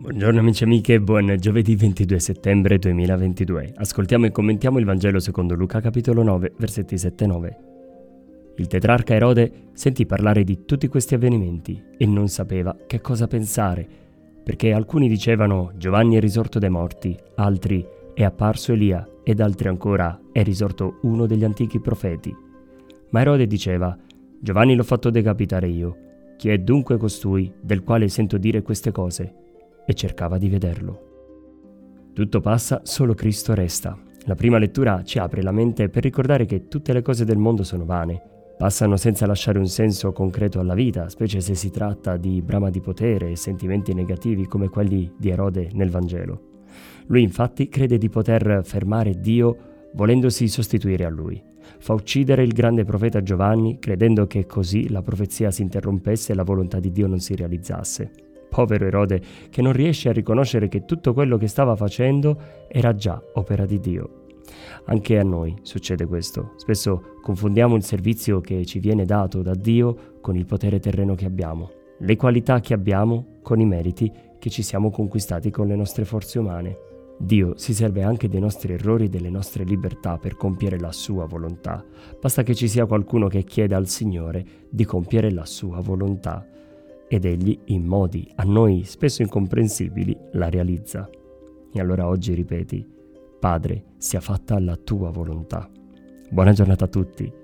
Buongiorno amici e amiche, buon giovedì 22 settembre 2022. Ascoltiamo e commentiamo il Vangelo secondo Luca capitolo 9, versetti 7 e 9. Il tetrarca Erode sentì parlare di tutti questi avvenimenti e non sapeva che cosa pensare, perché alcuni dicevano Giovanni è risorto dai morti, altri è apparso Elia ed altri ancora è risorto uno degli antichi profeti. Ma Erode diceva Giovanni l'ho fatto decapitare io. Chi è dunque costui del quale sento dire queste cose? E cercava di vederlo. Tutto passa, solo Cristo resta. La prima lettura ci apre la mente per ricordare che tutte le cose del mondo sono vane, passano senza lasciare un senso concreto alla vita, specie se si tratta di brama di potere e sentimenti negativi come quelli di Erode nel Vangelo. Lui infatti crede di poter fermare Dio volendosi sostituire a lui. Fa uccidere il grande profeta Giovanni credendo che così la profezia si interrompesse e la volontà di Dio non si realizzasse. Povero Erode, che non riesce a riconoscere che tutto quello che stava facendo era già opera di Dio. Anche a noi succede questo. Spesso confondiamo il servizio che ci viene dato da Dio con il potere terreno che abbiamo, le qualità che abbiamo con i meriti che ci siamo conquistati con le nostre forze umane. Dio si serve anche dei nostri errori e delle nostre libertà per compiere la sua volontà. Basta che ci sia qualcuno che chieda al Signore di compiere la sua volontà ed egli, in modi a noi spesso incomprensibili, la realizza. E allora oggi ripeti, Padre, sia fatta la tua volontà. Buona giornata a tutti